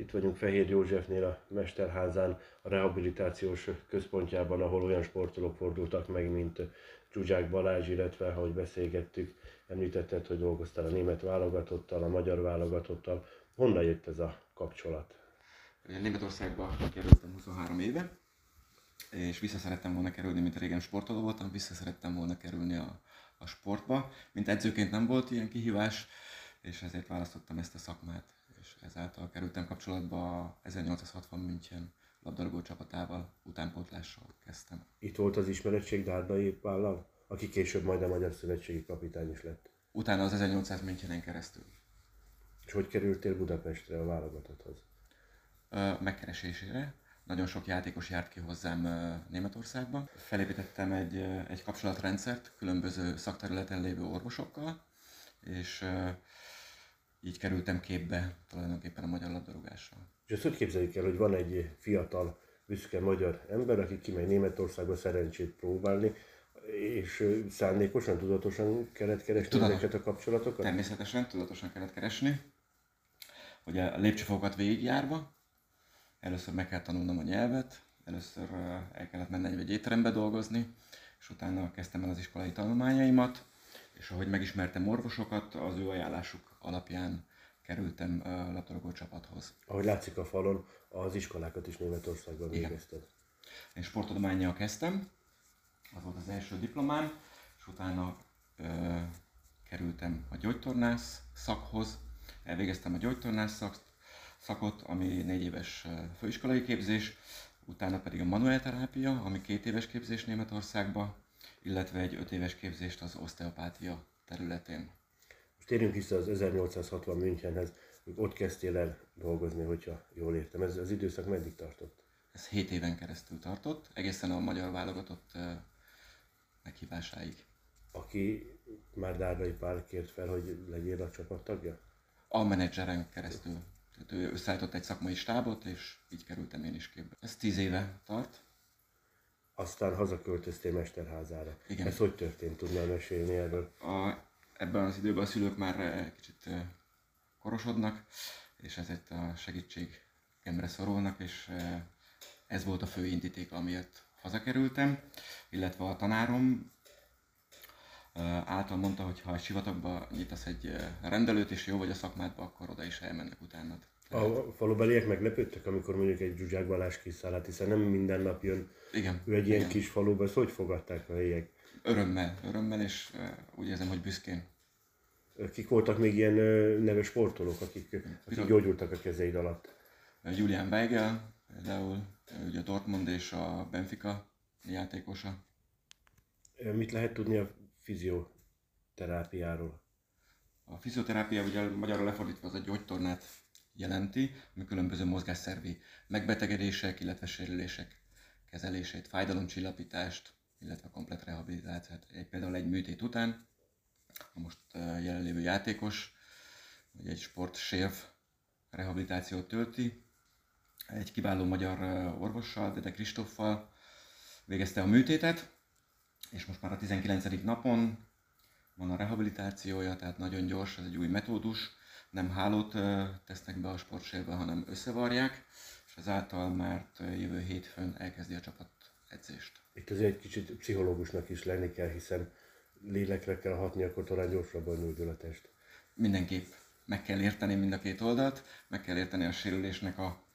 Itt vagyunk Fehér Józsefnél a Mesterházán, a rehabilitációs központjában, ahol olyan sportolók fordultak meg, mint Zsuzsák Balázs, illetve, ahogy beszélgettük, említetted, hogy dolgoztál a német válogatottal, a magyar válogatottal. Honnan jött ez a kapcsolat? Németországba kerültem 23 éve, és vissza szerettem volna kerülni, mint régen sportoló voltam, vissza szerettem volna kerülni a, a sportba. Mint edzőként nem volt ilyen kihívás, és ezért választottam ezt a szakmát, és ezáltal kerültem kapcsolatba a 1860 München labdarúgó csapatával, utánpótlással kezdtem. Itt volt az ismerettség Dárdai Pállal, aki később majd a Magyar Szövetségi kapitány is lett. Utána az 1800 Münchenen keresztül. És hogy kerültél Budapestre a válogatotthoz? Megkeresésére. Nagyon sok játékos járt ki hozzám Németországba. Felépítettem egy, egy kapcsolatrendszert különböző szakterületen lévő orvosokkal, és így kerültem képbe tulajdonképpen a magyar labdarúgással. És ezt hogy képzeljük el, hogy van egy fiatal, büszke magyar ember, aki kimegy Németországba szerencsét próbálni, és szándékosan, tudatosan kellett keresni Tudatos. ezeket a kapcsolatokat? Természetesen, tudatosan kellett keresni. Ugye a lépcsőfokat végigjárva, először meg kell tanulnom a nyelvet, először el kellett menni egy étterembe dolgozni, és utána kezdtem el az iskolai tanulmányaimat, és ahogy megismertem orvosokat, az ő ajánlásuk alapján kerültem a labdarúgó csapathoz. Ahogy látszik a falon, az iskolákat is Németországban végezted. Én sportadományjal kezdtem, az volt az első diplomám, és utána ö, kerültem a gyógytornász szakhoz, elvégeztem a gyógytornász szak, szakot, ami négy éves főiskolai képzés, utána pedig a manuelterápia, ami két éves képzés Németországban, illetve egy öt éves képzést az oszteopátia területén. Most térjünk vissza az 1860 Münchenhez, ott kezdtél el dolgozni, hogyha jól értem. Ez az időszak meddig tartott? Ez 7 éven keresztül tartott, egészen a magyar válogatott meghívásáig. Aki már Dárdai Pál kért fel, hogy legyél a csapattagja? A menedzseren keresztül. Tehát ő összeállított egy szakmai stábot, és így kerültem én is képbe. Ez tíz éve tart. Aztán hazaköltöztél Mesterházára. Igen. Ez hogy történt? Tudnál mesélni erről? A, ebben az időben a szülők már kicsit korosodnak, és ezért a segítségemre szorulnak, és ez volt a fő indíték, amiért hazakerültem, illetve a tanárom által mondta, hogy ha a sivatagba nyitasz egy rendelőt, és jó vagy a szakmádba, akkor oda is elmennek utána. A falubeliek meglepődtek, amikor mondjuk egy Zsuzsák Balázs kiszáll, hát hiszen nem minden nap jön igen, ő egy igen. ilyen kis faluba, ezt hogy fogadták a helyiek? Örömmel, örömmel, és úgy érzem, hogy büszkén. Kik voltak még ilyen neves sportolók, akik, akik gyógyultak a kezeid alatt? Julian Weigel, például ugye a Dortmund és a Benfica játékosa. Mit lehet tudni a fizioterápiáról? A fizioterápia ugye magyarul lefordítva az a gyógytornát jelenti, ami különböző mozgásszervi megbetegedések, illetve sérülések kezelését, fájdalomcsillapítást, illetve komplet rehabilitációt. Egy, például egy műtét után, a most jelenlévő játékos, vagy egy sportsérv rehabilitációt tölti, egy kiváló magyar orvossal, Dede Kristoffal végezte a műtétet, és most már a 19. napon van a rehabilitációja, tehát nagyon gyors, ez egy új metódus, nem hálót tesznek be a sportsérbe, hanem összevarják, és ezáltal már jövő hétfőn elkezdi a csapat edzést. Itt azért egy kicsit pszichológusnak is lenni kell, hiszen lélekre kell hatni, akkor talán gyorsabban nyújtul a test. Mindenképp meg kell érteni mind a két oldalt, meg kell érteni a sérülésnek a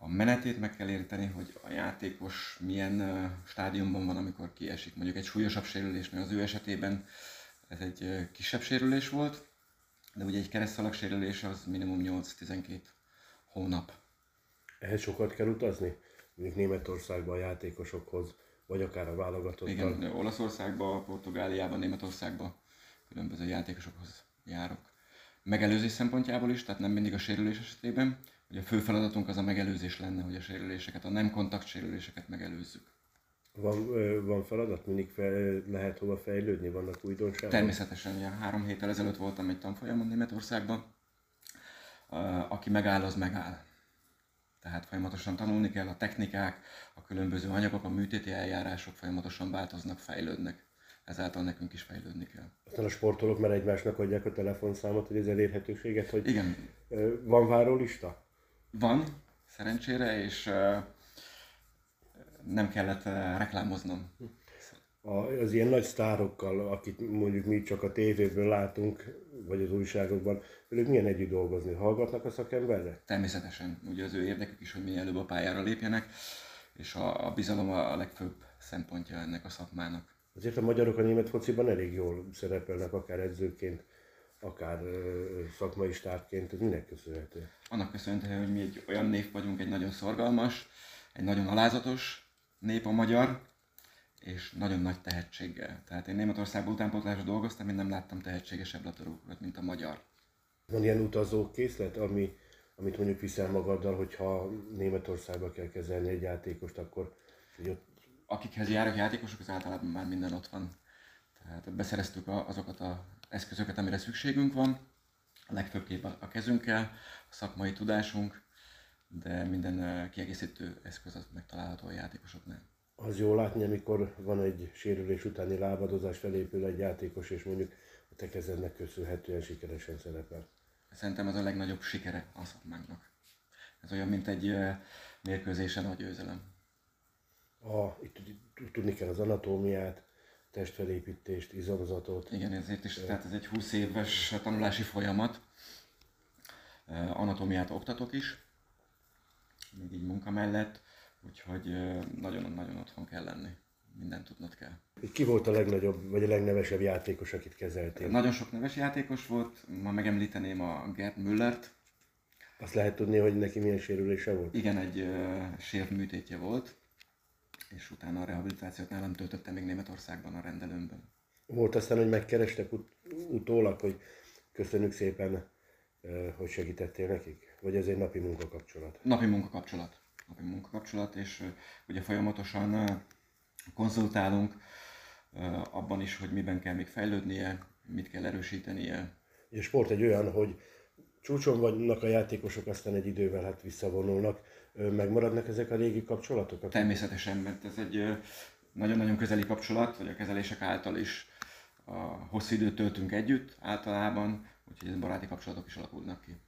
a menetét meg kell érteni, hogy a játékos milyen stádiumban van, amikor kiesik. Mondjuk egy súlyosabb sérülésnél az ő esetében ez egy kisebb sérülés volt, de ugye egy keresztalag sérülés az minimum 8-12 hónap. Ehhez sokat kell utazni? Mondjuk Németországban a játékosokhoz, vagy akár a válogatottal? Igen, Olaszországban, Portugáliában, Németországban különböző játékosokhoz járok. Megelőzés szempontjából is, tehát nem mindig a sérülés esetében, hogy a fő feladatunk az a megelőzés lenne, hogy a sérüléseket, a nem kontakt sérüléseket megelőzzük. Van, van feladat? Mindig fel, lehet hova fejlődni? Vannak újdonságok? Természetesen, ugye három héttel ezelőtt voltam egy tanfolyamon Németországban. Aki megáll, az megáll. Tehát folyamatosan tanulni kell, a technikák, a különböző anyagok, a műtéti eljárások folyamatosan változnak, fejlődnek. Ezáltal nekünk is fejlődni kell. Aztán a sportolók már egymásnak adják a telefonszámot, hogy az elérhetőséget, hogy Igen. van várólista? Van, szerencsére, és nem kellett ö, reklámoznom. A, az ilyen nagy sztárokkal, akit mondjuk mi csak a tévéből látunk, vagy az újságokban, velük milyen együtt dolgozni? Hallgatnak a szakemberre? Természetesen, ugye az ő érdekük is, hogy minél előbb a pályára lépjenek, és a, a bizalom a, legfőbb szempontja ennek a szakmának. Azért a magyarok a német fociban elég jól szerepelnek, akár edzőként, akár szakmai stábként. Ez minek köszönhető? Annak köszönhető, hogy mi egy olyan nép vagyunk, egy nagyon szorgalmas, egy nagyon alázatos nép a magyar, és nagyon nagy tehetséggel. Tehát én Németországban utánpótlásra dolgoztam, én nem láttam tehetségesebb labdarúgókat, mint a magyar. Van ilyen utazókészlet, ami, amit mondjuk viszel magaddal, hogyha Németországba kell kezelni egy játékost, akkor hogy ott Akikhez járok játékosok, az általában már minden ott van. Tehát beszereztük azokat az eszközöket, amire szükségünk van, a legfőbbképp a a kezünkkel, a szakmai tudásunk, de minden kiegészítő eszköz az megtalálható a játékosoknál. az jó látni, amikor van egy sérülés utáni lábadozás, felépül egy játékos, és mondjuk a te kezednek köszönhetően sikeresen szerepel. Szerintem ez a legnagyobb sikere a szakmánknak. Ez olyan, mint egy mérkőzésen a győzelem. A, itt tud- tudni kell az anatómiát, testfelépítést, izomzatot. Igen, ezért is, tehát ez egy 20 éves tanulási folyamat. Anatómiát oktatok is, még így munka mellett, úgyhogy nagyon-nagyon otthon kell lenni. Mindent tudnod kell. Ki volt a legnagyobb, vagy a legnevesebb játékos, akit kezeltél? Nagyon sok neves játékos volt, ma megemlíteném a Gerd Müllert. Azt lehet tudni, hogy neki milyen sérülése volt? Igen, egy ö, sérműtétje volt, és utána a rehabilitációt nálam töltötte még Németországban a rendelőmben. Volt aztán, hogy megkerestek ut- utólag, hogy köszönjük szépen, eh, hogy segítettél nekik? Vagy ez egy napi munkakapcsolat? Napi munkakapcsolat. Napi munkakapcsolat, és ugye folyamatosan konzultálunk abban is, hogy miben kell még fejlődnie, mit kell erősítenie. A sport egy olyan, hogy csúcson vannak a játékosok, aztán egy idővel hát visszavonulnak. Megmaradnak ezek a régi kapcsolatok? Természetesen, mert ez egy nagyon-nagyon közeli kapcsolat, vagy a kezelések által is a hosszú időt töltünk együtt általában, úgyhogy ez baráti kapcsolatok is alakulnak ki.